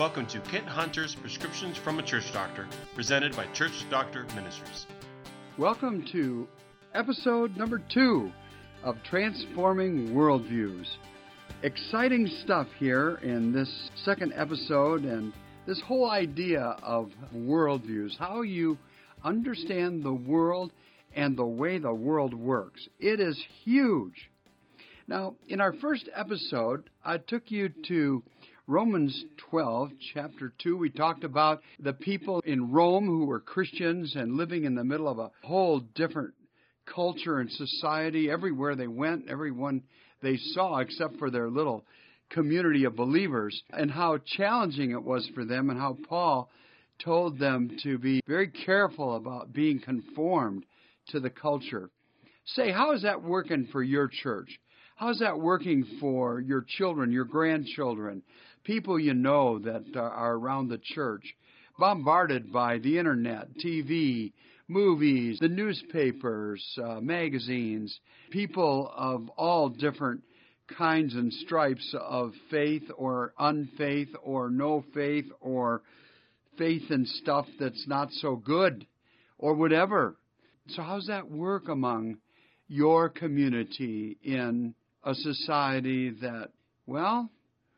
Welcome to Kent Hunter's Prescriptions from a Church Doctor, presented by Church Doctor Ministries. Welcome to episode number two of Transforming Worldviews. Exciting stuff here in this second episode and this whole idea of worldviews, how you understand the world and the way the world works. It is huge. Now, in our first episode, I took you to Romans 12, chapter 2. We talked about the people in Rome who were Christians and living in the middle of a whole different culture and society. Everywhere they went, everyone they saw, except for their little community of believers, and how challenging it was for them, and how Paul told them to be very careful about being conformed to the culture. Say, how is that working for your church? How's that working for your children, your grandchildren, people you know that are around the church, bombarded by the internet, TV, movies, the newspapers, uh, magazines, people of all different kinds and stripes of faith or unfaith or no faith or faith in stuff that's not so good or whatever. So, how's that work among your community in a society that, well,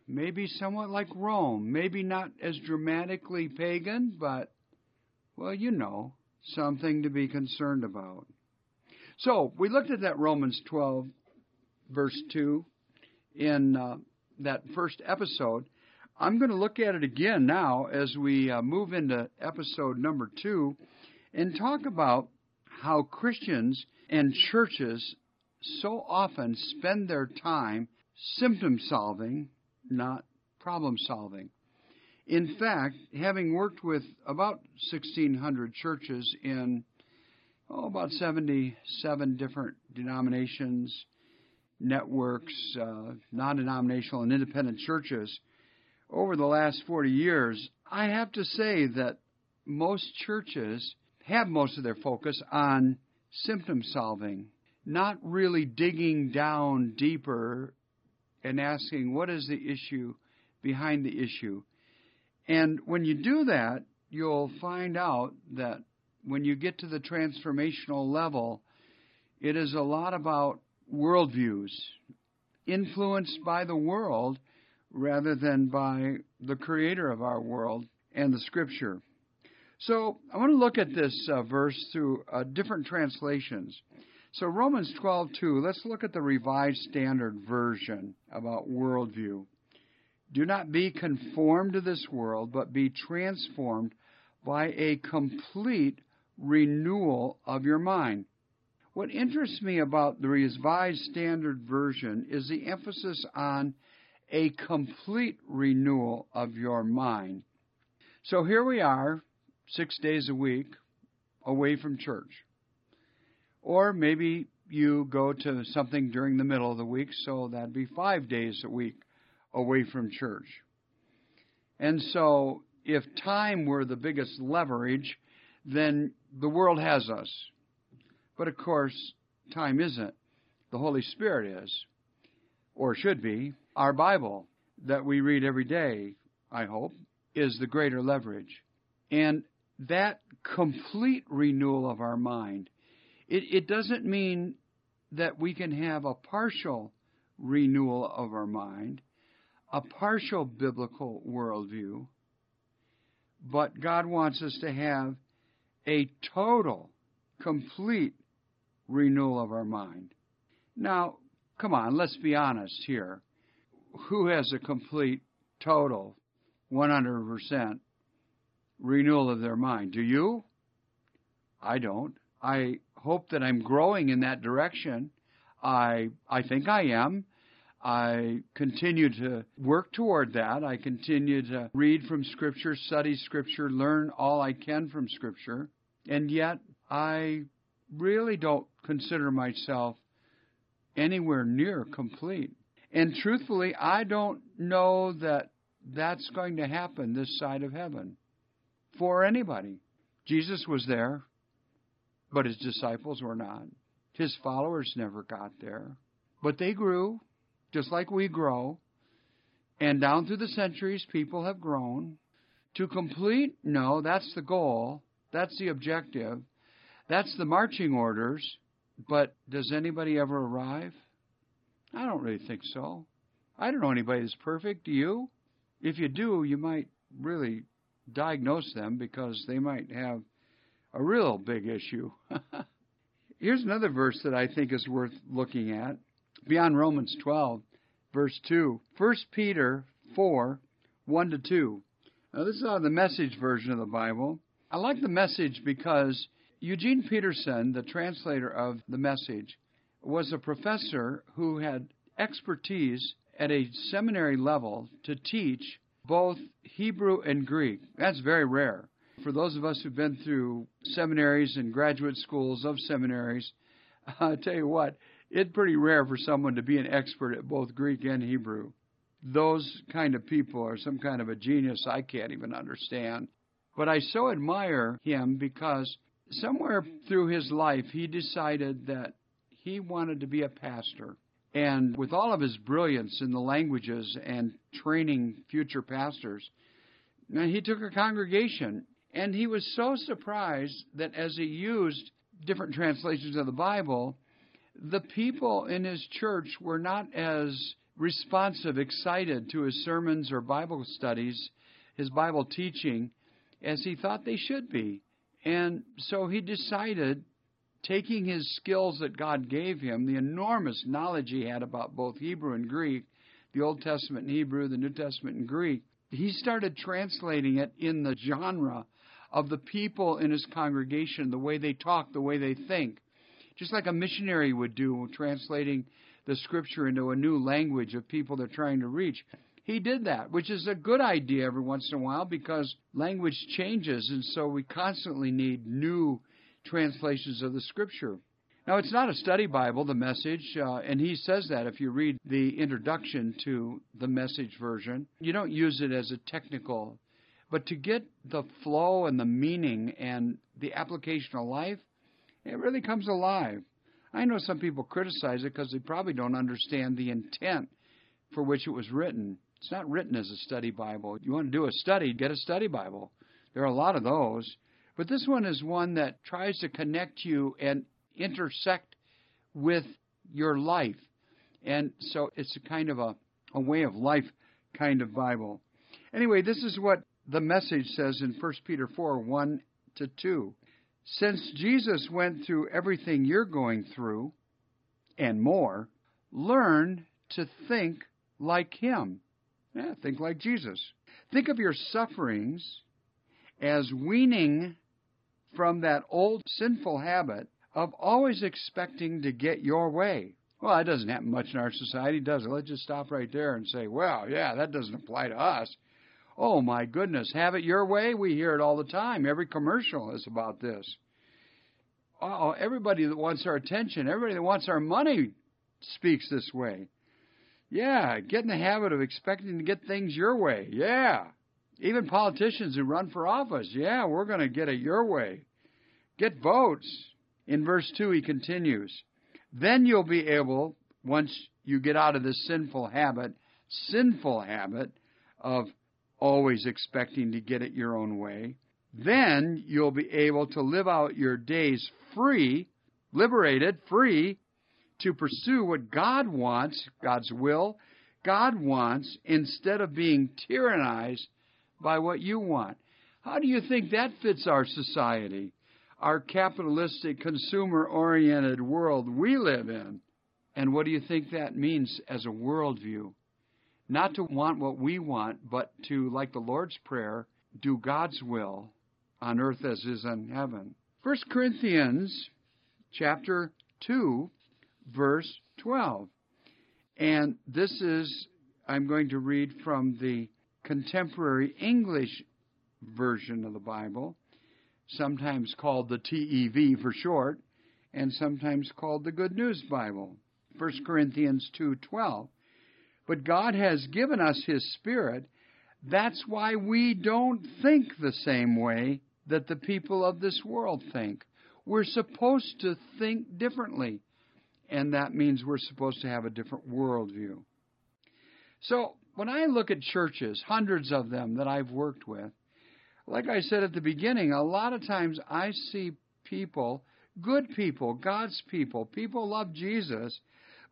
maybe somewhat like Rome, maybe not as dramatically pagan, but, well, you know, something to be concerned about. So, we looked at that Romans 12, verse 2, in uh, that first episode. I'm going to look at it again now as we uh, move into episode number two and talk about how Christians and churches so often spend their time symptom solving, not problem solving. In fact, having worked with about 1,600 churches in oh, about 77 different denominations, networks, uh, non denominational, and independent churches over the last 40 years, I have to say that most churches have most of their focus on symptom solving not really digging down deeper and asking what is the issue behind the issue. And when you do that, you'll find out that when you get to the transformational level, it is a lot about worldviews, influenced by the world rather than by the creator of our world and the scripture. So I want to look at this uh, verse through uh, different translations. So Romans 12:2, let's look at the Revised Standard Version about worldview. Do not be conformed to this world, but be transformed by a complete renewal of your mind. What interests me about the Revised Standard Version is the emphasis on a complete renewal of your mind. So here we are, six days a week, away from church. Or maybe you go to something during the middle of the week, so that'd be five days a week away from church. And so, if time were the biggest leverage, then the world has us. But of course, time isn't. The Holy Spirit is, or should be. Our Bible that we read every day, I hope, is the greater leverage. And that complete renewal of our mind it, it doesn't mean that we can have a partial renewal of our mind, a partial biblical worldview, but God wants us to have a total, complete renewal of our mind. Now, come on, let's be honest here. Who has a complete, total, 100% renewal of their mind? Do you? I don't. I hope that I'm growing in that direction. I I think I am. I continue to work toward that. I continue to read from Scripture, study Scripture, learn all I can from Scripture. And yet, I really don't consider myself anywhere near complete. And truthfully, I don't know that that's going to happen this side of heaven for anybody. Jesus was there. But his disciples were not. His followers never got there. But they grew, just like we grow. And down through the centuries, people have grown. To complete, no, that's the goal. That's the objective. That's the marching orders. But does anybody ever arrive? I don't really think so. I don't know anybody that's perfect. Do you? If you do, you might really diagnose them because they might have a real big issue. Here's another verse that I think is worth looking at. Beyond Romans 12, verse 2. 1 Peter 4, 1 to 2. Now, this is out of the message version of the Bible. I like the message because Eugene Peterson, the translator of the message, was a professor who had expertise at a seminary level to teach both Hebrew and Greek. That's very rare. For those of us who've been through seminaries and graduate schools of seminaries, I tell you what, it's pretty rare for someone to be an expert at both Greek and Hebrew. Those kind of people are some kind of a genius I can't even understand. But I so admire him because somewhere through his life he decided that he wanted to be a pastor. And with all of his brilliance in the languages and training future pastors, he took a congregation and he was so surprised that as he used different translations of the Bible, the people in his church were not as responsive, excited to his sermons or Bible studies, his Bible teaching, as he thought they should be. And so he decided, taking his skills that God gave him, the enormous knowledge he had about both Hebrew and Greek, the Old Testament in Hebrew, the New Testament in Greek, he started translating it in the genre of the people in his congregation, the way they talk, the way they think. Just like a missionary would do, translating the scripture into a new language of people they're trying to reach. He did that, which is a good idea every once in a while because language changes, and so we constantly need new translations of the scripture. Now, it's not a study Bible, the message, uh, and he says that if you read the introduction to the message version. You don't use it as a technical but to get the flow and the meaning and the application of life, it really comes alive. I know some people criticize it because they probably don't understand the intent for which it was written. It's not written as a study Bible. You want to do a study, get a study Bible. There are a lot of those. But this one is one that tries to connect you and intersect with your life. And so it's a kind of a, a way of life kind of Bible. Anyway, this is what the message says in 1 Peter 4 1 to 2. Since Jesus went through everything you're going through and more, learn to think like Him. Yeah, think like Jesus. Think of your sufferings as weaning from that old sinful habit of always expecting to get your way. Well, that doesn't happen much in our society, does it? Let's just stop right there and say, well, yeah, that doesn't apply to us. Oh my goodness, have it your way? We hear it all the time. Every commercial is about this. Oh, everybody that wants our attention, everybody that wants our money speaks this way. Yeah, get in the habit of expecting to get things your way. Yeah. Even politicians who run for office. Yeah, we're going to get it your way. Get votes. In verse 2, he continues Then you'll be able, once you get out of this sinful habit, sinful habit of always expecting to get it your own way, then you'll be able to live out your days free, liberated, free to pursue what God wants, God's will, God wants, instead of being tyrannized by what you want. How do you think that fits our society, our capitalistic, consumer oriented world we live in? And what do you think that means as a worldview? not to want what we want, but to, like the Lord's Prayer, do God's will on earth as is in heaven. 1 Corinthians chapter 2, verse 12. And this is, I'm going to read from the contemporary English version of the Bible, sometimes called the TEV for short, and sometimes called the Good News Bible. 1 Corinthians 2:12 but God has given us His Spirit. That's why we don't think the same way that the people of this world think. We're supposed to think differently, and that means we're supposed to have a different worldview. So, when I look at churches, hundreds of them that I've worked with, like I said at the beginning, a lot of times I see people, good people, God's people, people love Jesus,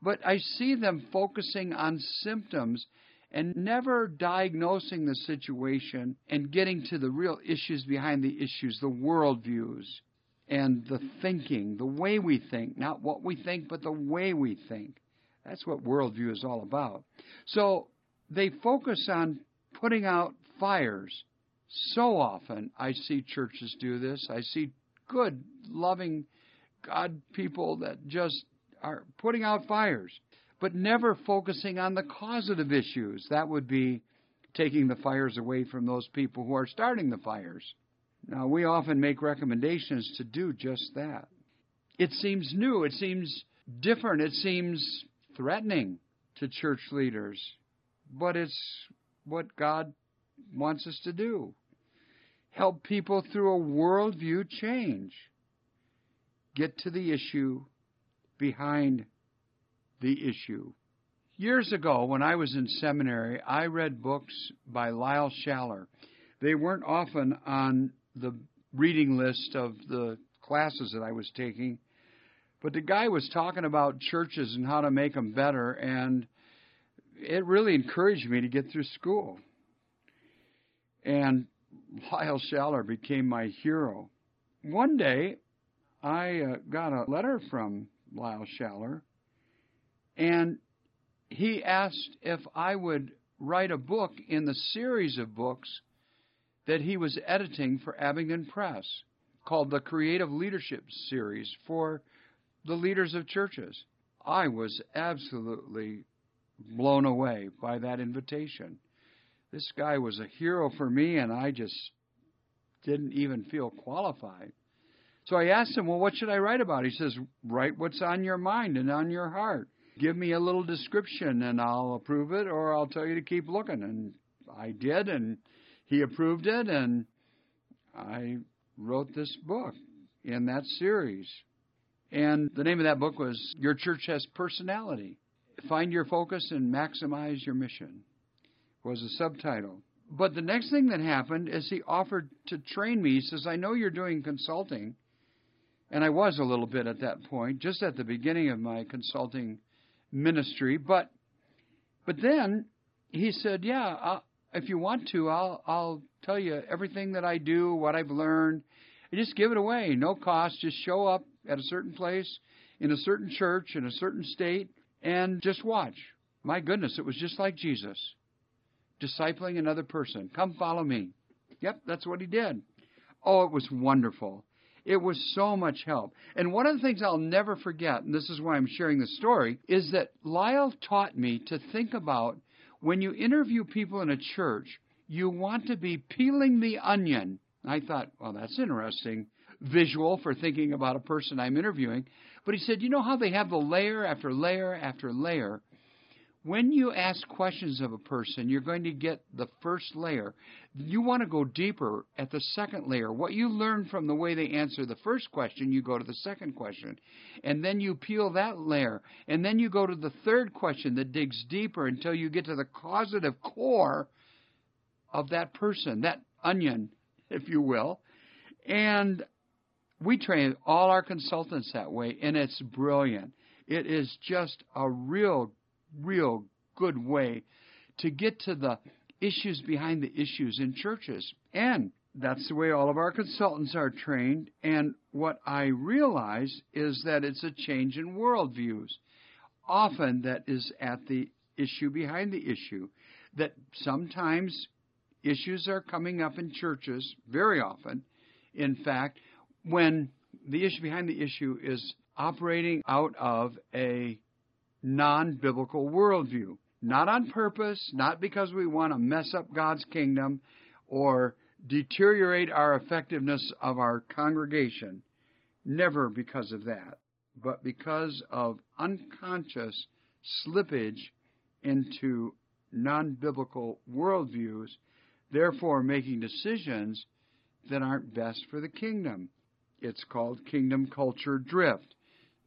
but I see them focusing on symptoms and never diagnosing the situation and getting to the real issues behind the issues, the worldviews and the thinking, the way we think, not what we think, but the way we think. That's what worldview is all about. So they focus on putting out fires. So often I see churches do this. I see good, loving God people that just are putting out fires, but never focusing on the causative issues. That would be taking the fires away from those people who are starting the fires. Now, we often make recommendations to do just that. It seems new, it seems different, it seems threatening to church leaders, but it's what God wants us to do. Help people through a worldview change. Get to the issue behind the issue. Years ago, when I was in seminary, I read books by Lyle Schaller. They weren't often on the reading list of the classes that I was taking, but the guy was talking about churches and how to make them better, and it really encouraged me to get through school. And Lyle Schaller became my hero. One day, I uh, got a letter from Lyle Schaller, and he asked if I would write a book in the series of books that he was editing for Abingdon Press called the Creative Leadership Series for the leaders of churches. I was absolutely blown away by that invitation. This guy was a hero for me, and I just didn't even feel qualified. So I asked him, Well, what should I write about? He says, Write what's on your mind and on your heart. Give me a little description, and I'll approve it, or I'll tell you to keep looking. And I did, and he approved it, and I wrote this book in that series. And the name of that book was Your Church Has Personality. Find your focus and maximize your mission was the subtitle. But the next thing that happened is he offered to train me. He says, I know you're doing consulting. And I was a little bit at that point, just at the beginning of my consulting ministry. But but then he said, Yeah, I'll, if you want to, I'll I'll tell you everything that I do, what I've learned. And just give it away, no cost. Just show up at a certain place, in a certain church, in a certain state, and just watch. My goodness, it was just like Jesus discipling another person. Come follow me. Yep, that's what he did. Oh, it was wonderful. It was so much help. And one of the things I'll never forget, and this is why I'm sharing this story, is that Lyle taught me to think about when you interview people in a church, you want to be peeling the onion. I thought, well, that's interesting visual for thinking about a person I'm interviewing. But he said, you know how they have the layer after layer after layer when you ask questions of a person, you're going to get the first layer. You want to go deeper at the second layer. What you learn from the way they answer the first question, you go to the second question. And then you peel that layer. And then you go to the third question that digs deeper until you get to the causative core of that person, that onion, if you will. And we train all our consultants that way, and it's brilliant. It is just a real real good way to get to the issues behind the issues in churches. And that's the way all of our consultants are trained. And what I realize is that it's a change in worldviews. Often that is at the issue behind the issue. That sometimes issues are coming up in churches, very often, in fact, when the issue behind the issue is operating out of a non biblical worldview. Not on purpose, not because we want to mess up God's kingdom or deteriorate our effectiveness of our congregation. Never because of that, but because of unconscious slippage into non biblical worldviews, therefore making decisions that aren't best for the kingdom. It's called kingdom culture drift.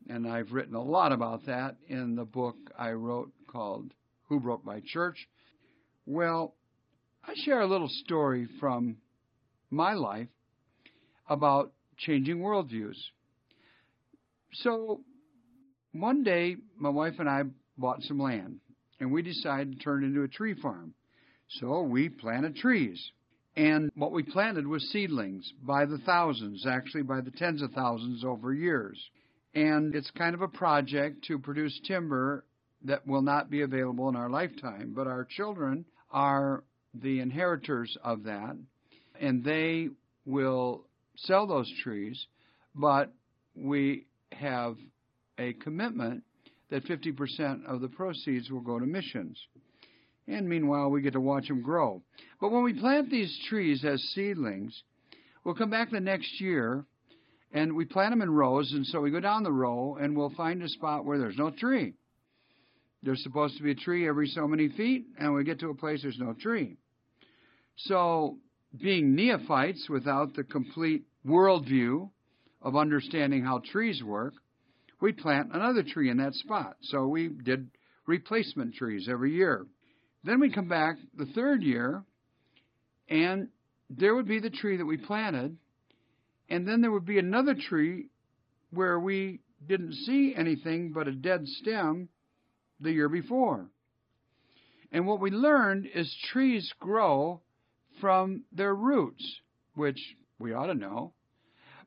And I've written a lot about that in the book I wrote called Who Broke My Church. Well, I share a little story from my life about changing worldviews. So, one day, my wife and I bought some land, and we decided to turn it into a tree farm. So, we planted trees. And what we planted was seedlings by the thousands, actually by the tens of thousands over years. And it's kind of a project to produce timber that will not be available in our lifetime, but our children are the inheritors of that, and they will sell those trees, but we have a commitment that 50% of the proceeds will go to missions. And meanwhile, we get to watch them grow. But when we plant these trees as seedlings, we'll come back the next year and we plant them in rows. And so we go down the row and we'll find a spot where there's no tree. There's supposed to be a tree every so many feet, and we get to a place there's no tree. So, being neophytes without the complete worldview of understanding how trees work, we plant another tree in that spot. So we did replacement trees every year. Then we come back the third year, and there would be the tree that we planted, and then there would be another tree where we didn't see anything but a dead stem the year before. And what we learned is trees grow from their roots, which we ought to know.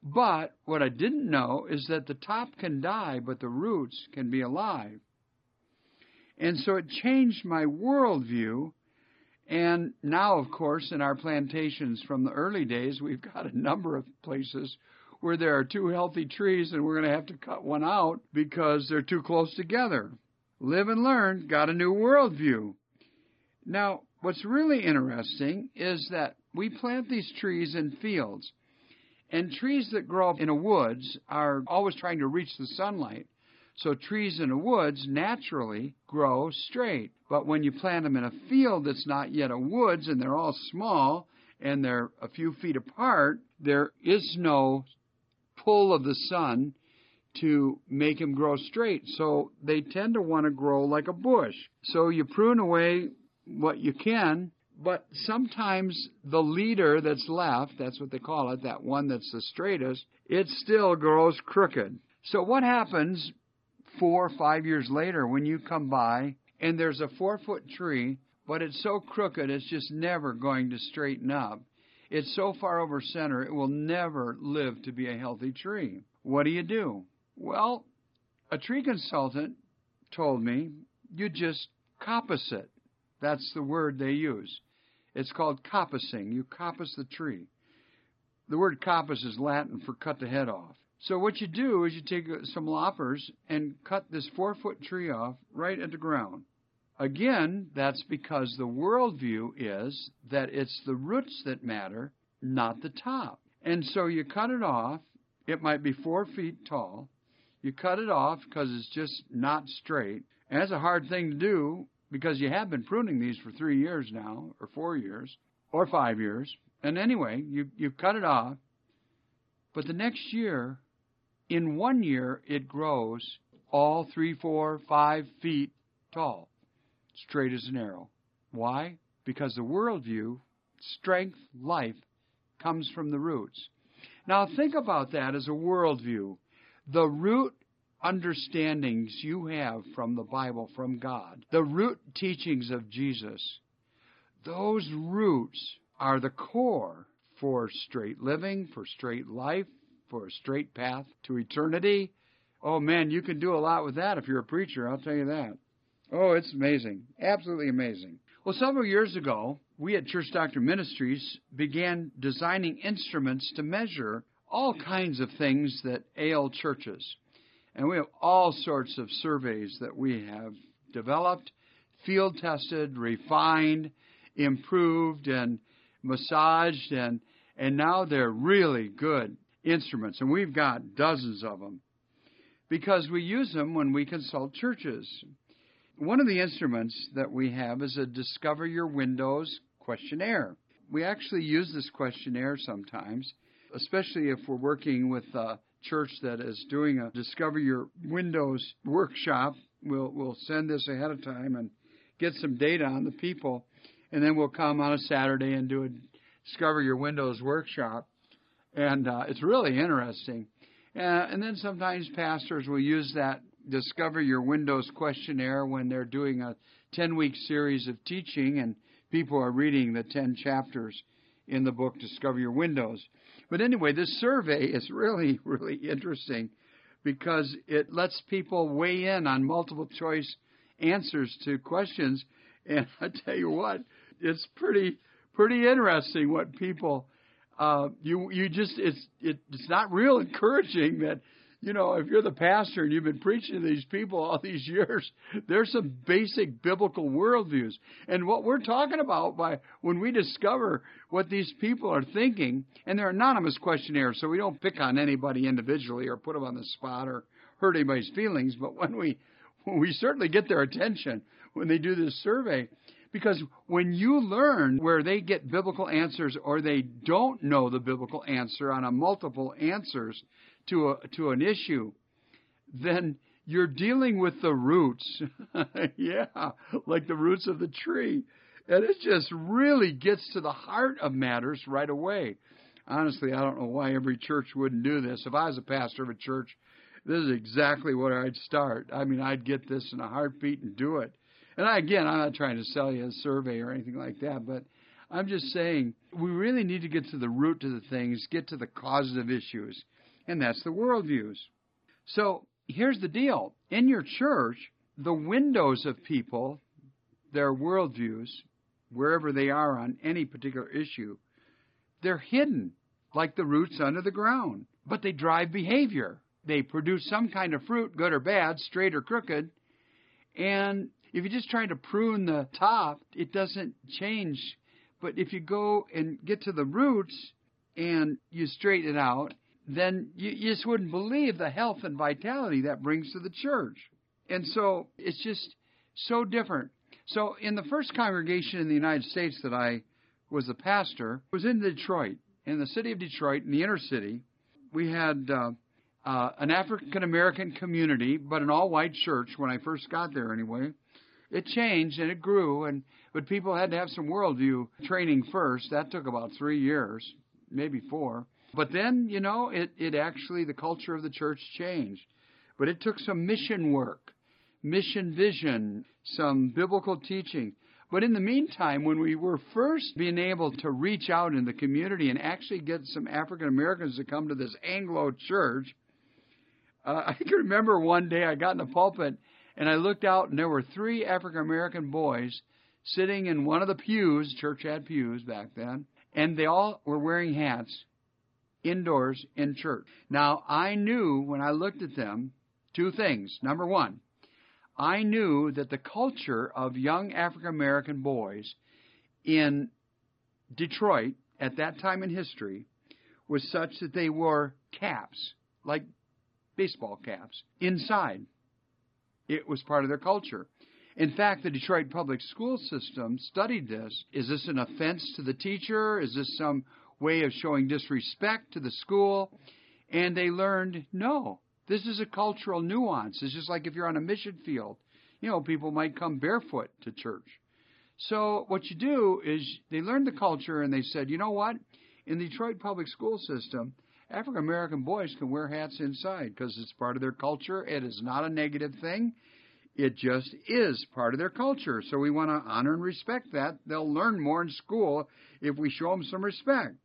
But what I didn't know is that the top can die, but the roots can be alive. And so it changed my worldview. And now, of course, in our plantations from the early days, we've got a number of places where there are two healthy trees and we're going to have to cut one out because they're too close together. Live and learn, got a new worldview. Now, what's really interesting is that we plant these trees in fields. And trees that grow up in a woods are always trying to reach the sunlight. So trees in the woods naturally grow straight. But when you plant them in a field that's not yet a woods and they're all small and they're a few feet apart, there is no pull of the sun to make them grow straight. So they tend to want to grow like a bush. So you prune away what you can, but sometimes the leader that's left, that's what they call it, that one that's the straightest, it still grows crooked. So what happens four or five years later when you come by and there's a four foot tree, but it's so crooked it's just never going to straighten up? It's so far over center it will never live to be a healthy tree. What do you do? Well, a tree consultant told me you just coppice it. That's the word they use. It's called coppicing. You coppice the tree. The word coppice is Latin for cut the head off. So what you do is you take uh, some loppers and cut this four foot tree off right at the ground. Again, that's because the worldview is that it's the roots that matter, not the top. And so you cut it off. It might be four feet tall. You cut it off because it's just not straight. And that's a hard thing to do because you have been pruning these for three years now, or four years, or five years. And anyway, you, you cut it off. But the next year, in one year, it grows all three, four, five feet tall, straight as an arrow. Why? Because the worldview, strength, life, comes from the roots. Now think about that as a worldview the root understandings you have from the Bible, from God, the root teachings of Jesus, those roots are the core for straight living, for straight life, for a straight path to eternity. Oh man, you can do a lot with that if you're a preacher, I'll tell you that. Oh, it's amazing. Absolutely amazing. Well, several years ago, we at Church Doctor Ministries began designing instruments to measure all kinds of things that ail churches. And we have all sorts of surveys that we have developed, field tested, refined, improved, and massaged, and, and now they're really good instruments. And we've got dozens of them because we use them when we consult churches. One of the instruments that we have is a Discover Your Windows questionnaire. We actually use this questionnaire sometimes especially if we're working with a church that is doing a Discover Your Windows workshop. We'll, we'll send this ahead of time and get some data on the people. and then we'll come on a Saturday and do a Discover Your Windows workshop, and uh, it's really interesting. Uh, and then sometimes pastors will use that Discover Your Windows questionnaire when they're doing a 10 week series of teaching and people are reading the 10 chapters in the book Discover Your Windows. But anyway, this survey is really, really interesting because it lets people weigh in on multiple choice answers to questions. And I tell you what, it's pretty pretty interesting what people uh, you you just it's it, it's not real encouraging that you know if you're the pastor and you've been preaching to these people all these years there's some basic biblical worldviews. And what we're talking about by when we discover what these people are thinking and they're anonymous questionnaires so we don't pick on anybody individually or put them on the spot or hurt anybody's feelings but when we when we certainly get their attention when they do this survey because when you learn where they get biblical answers or they don't know the biblical answer on a multiple answers to a, to an issue, then you're dealing with the roots. yeah, like the roots of the tree. And it just really gets to the heart of matters right away. Honestly, I don't know why every church wouldn't do this. If I was a pastor of a church, this is exactly where I'd start. I mean, I'd get this in a heartbeat and do it. And I, again, I'm not trying to sell you a survey or anything like that, but I'm just saying we really need to get to the root of the things, get to the causes of issues, and that's the worldviews. So here's the deal in your church, the windows of people, their worldviews, wherever they are on any particular issue, they're hidden like the roots under the ground, but they drive behavior. They produce some kind of fruit, good or bad, straight or crooked, and if you're just trying to prune the top, it doesn't change. But if you go and get to the roots and you straighten it out, then you, you just wouldn't believe the health and vitality that brings to the church. And so it's just so different. So in the first congregation in the United States that I was a pastor was in Detroit, in the city of Detroit, in the inner city. We had uh, uh, an African American community, but an all white church when I first got there anyway. It changed and it grew, and but people had to have some worldview training first. That took about three years, maybe four. But then, you know, it, it actually, the culture of the church changed. But it took some mission work, mission vision, some biblical teaching. But in the meantime, when we were first being able to reach out in the community and actually get some African Americans to come to this Anglo church, uh, I can remember one day I got in the pulpit and I looked out and there were three African American boys sitting in one of the pews, church had pews back then, and they all were wearing hats indoors in church. Now, I knew when I looked at them two things. Number one, I knew that the culture of young African American boys in Detroit at that time in history was such that they wore caps, like baseball caps, inside. It was part of their culture. In fact, the Detroit public school system studied this. Is this an offense to the teacher? Is this some way of showing disrespect to the school? And they learned no, this is a cultural nuance. It's just like if you're on a mission field, you know, people might come barefoot to church. So what you do is they learned the culture and they said, you know what? In the Detroit public school system, African American boys can wear hats inside because it's part of their culture. It is not a negative thing. It just is part of their culture. So we want to honor and respect that. They'll learn more in school if we show them some respect.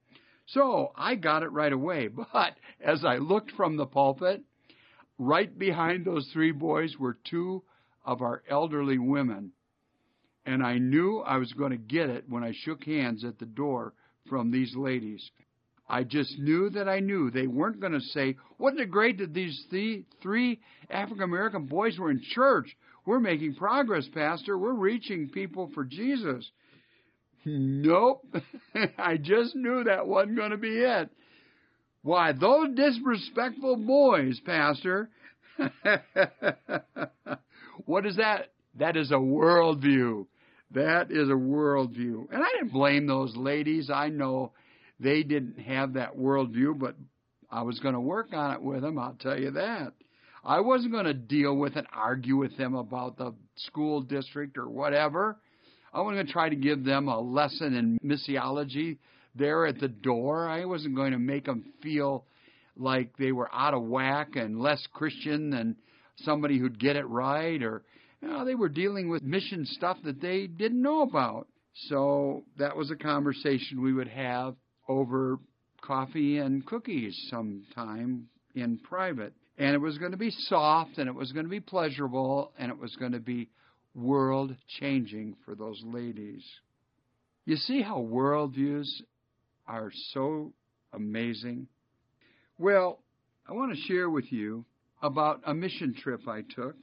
So I got it right away. But as I looked from the pulpit, right behind those three boys were two of our elderly women. And I knew I was going to get it when I shook hands at the door from these ladies. I just knew that I knew they weren't going to say, Wasn't it great that these th- three African American boys were in church? We're making progress, Pastor. We're reaching people for Jesus. Nope. I just knew that wasn't going to be it. Why, those disrespectful boys, Pastor. what is that? That is a worldview. That is a worldview. And I didn't blame those ladies. I know they didn't have that worldview, but I was going to work on it with them, I'll tell you that. I wasn't going to deal with and argue with them about the school district or whatever. I wasn't going to try to give them a lesson in missiology there at the door. I wasn't going to make them feel like they were out of whack and less Christian than somebody who'd get it right or you know, they were dealing with mission stuff that they didn't know about. So that was a conversation we would have over coffee and cookies sometime in private. And it was going to be soft and it was going to be pleasurable and it was going to be world changing for those ladies. You see how worldviews are so amazing? Well, I want to share with you about a mission trip I took,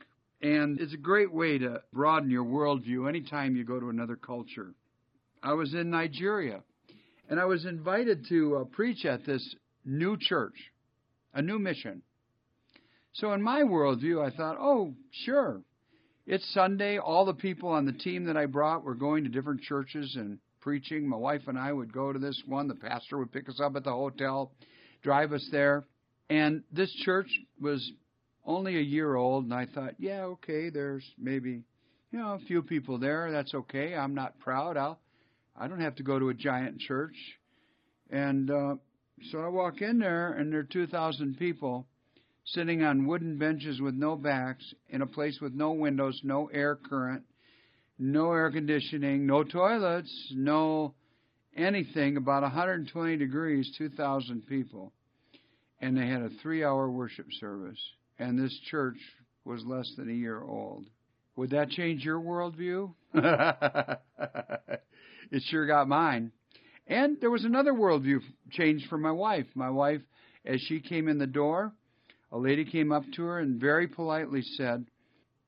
and it's a great way to broaden your worldview anytime you go to another culture. I was in Nigeria, and I was invited to uh, preach at this new church, a new mission. So, in my worldview, I thought, oh, sure. It's Sunday. All the people on the team that I brought were going to different churches and preaching. My wife and I would go to this one. The pastor would pick us up at the hotel, drive us there. And this church was only a year old, and I thought, yeah, okay, there's maybe, you know, a few people there. That's okay. I'm not proud. I'll, I don't have to go to a giant church. And uh, so I walk in there, and there are 2,000 people sitting on wooden benches with no backs in a place with no windows, no air current, no air conditioning, no toilets, no anything, about 120 degrees, 2,000 people. And they had a three hour worship service. And this church was less than a year old. Would that change your worldview? it sure got mine. And there was another worldview change for my wife. My wife, as she came in the door, a lady came up to her and very politely said,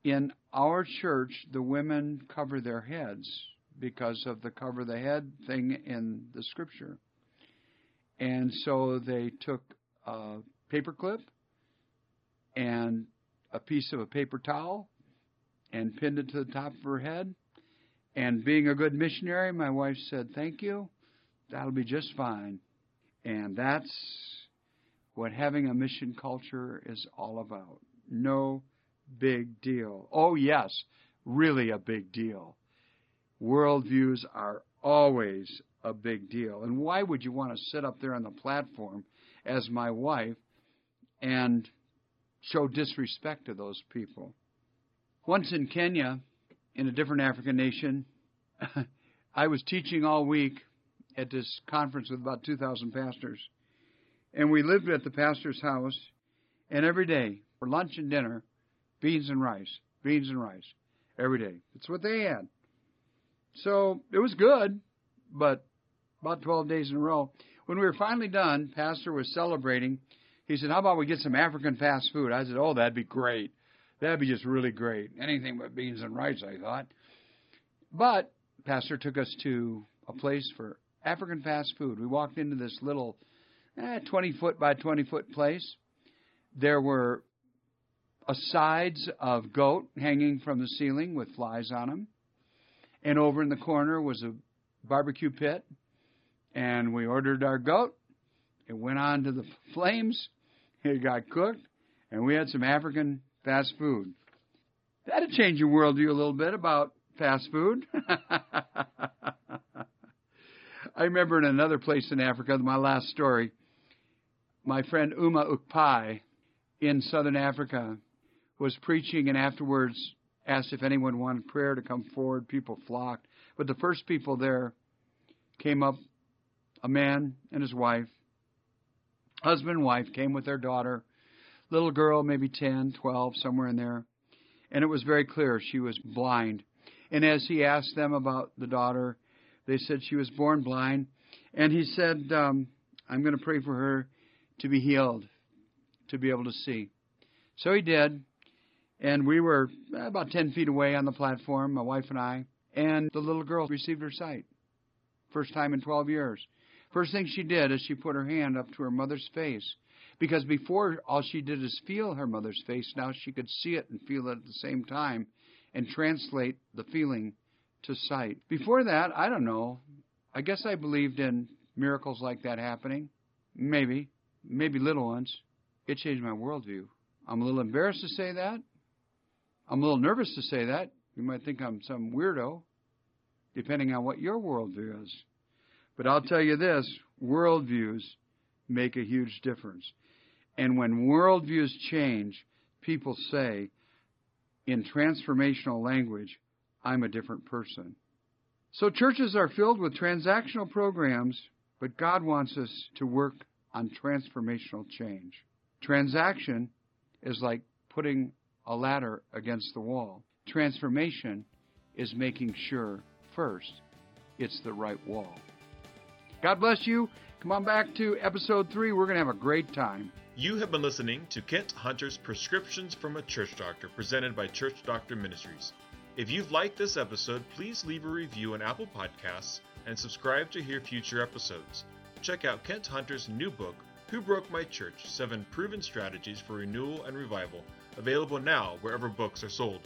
In our church, the women cover their heads because of the cover the head thing in the scripture. And so they took a paper clip and a piece of a paper towel and pinned it to the top of her head. And being a good missionary, my wife said, Thank you. That'll be just fine. And that's what having a mission culture is all about. No big deal. Oh, yes, really a big deal. Worldviews are always a big deal. And why would you want to sit up there on the platform as my wife and show disrespect to those people? Once in Kenya, in a different African nation, I was teaching all week at this conference with about 2,000 pastors. And we lived at the pastor's house, and every day, for lunch and dinner, beans and rice, beans and rice, every day. That's what they had. So it was good, but about 12 days in a row. When we were finally done, Pastor was celebrating. He said, How about we get some African fast food? I said, Oh, that'd be great. That'd be just really great. Anything but beans and rice, I thought. But Pastor took us to a place for African fast food. We walked into this little eh, 20 foot by 20 foot place. There were sides of goat hanging from the ceiling with flies on them. And over in the corner was a barbecue pit. And we ordered our goat. It went on to the flames. It got cooked. And we had some African fast food. That'd change your worldview a little bit about fast food. I remember in another place in Africa, my last story, my friend Uma Ukpai in southern Africa was preaching and afterwards asked if anyone wanted prayer to come forward. People flocked. But the first people there came up a man and his wife, husband and wife, came with their daughter, little girl, maybe 10, 12, somewhere in there. And it was very clear she was blind. And as he asked them about the daughter, they said she was born blind. And he said, um, I'm going to pray for her to be healed, to be able to see. So he did. And we were about 10 feet away on the platform, my wife and I. And the little girl received her sight. First time in 12 years. First thing she did is she put her hand up to her mother's face. Because before, all she did is feel her mother's face. Now she could see it and feel it at the same time and translate the feeling to sight. Before that, I don't know. I guess I believed in miracles like that happening. Maybe. Maybe little ones. It changed my worldview. I'm a little embarrassed to say that. I'm a little nervous to say that. You might think I'm some weirdo. depending on what your worldview is. But I'll tell you this worldviews make a huge difference. And when worldviews change, people say, in transformational language, I'm a different person. So churches are filled with transactional programs, but God wants us to work on transformational change. Transaction is like putting a ladder against the wall. Transformation is making sure, first, it's the right wall. God bless you. Come on back to episode three. We're going to have a great time. You have been listening to Kent Hunter's Prescriptions from a Church Doctor, presented by Church Doctor Ministries. If you've liked this episode, please leave a review on Apple Podcasts and subscribe to hear future episodes. Check out Kent Hunter's new book, Who Broke My Church Seven Proven Strategies for Renewal and Revival, available now wherever books are sold.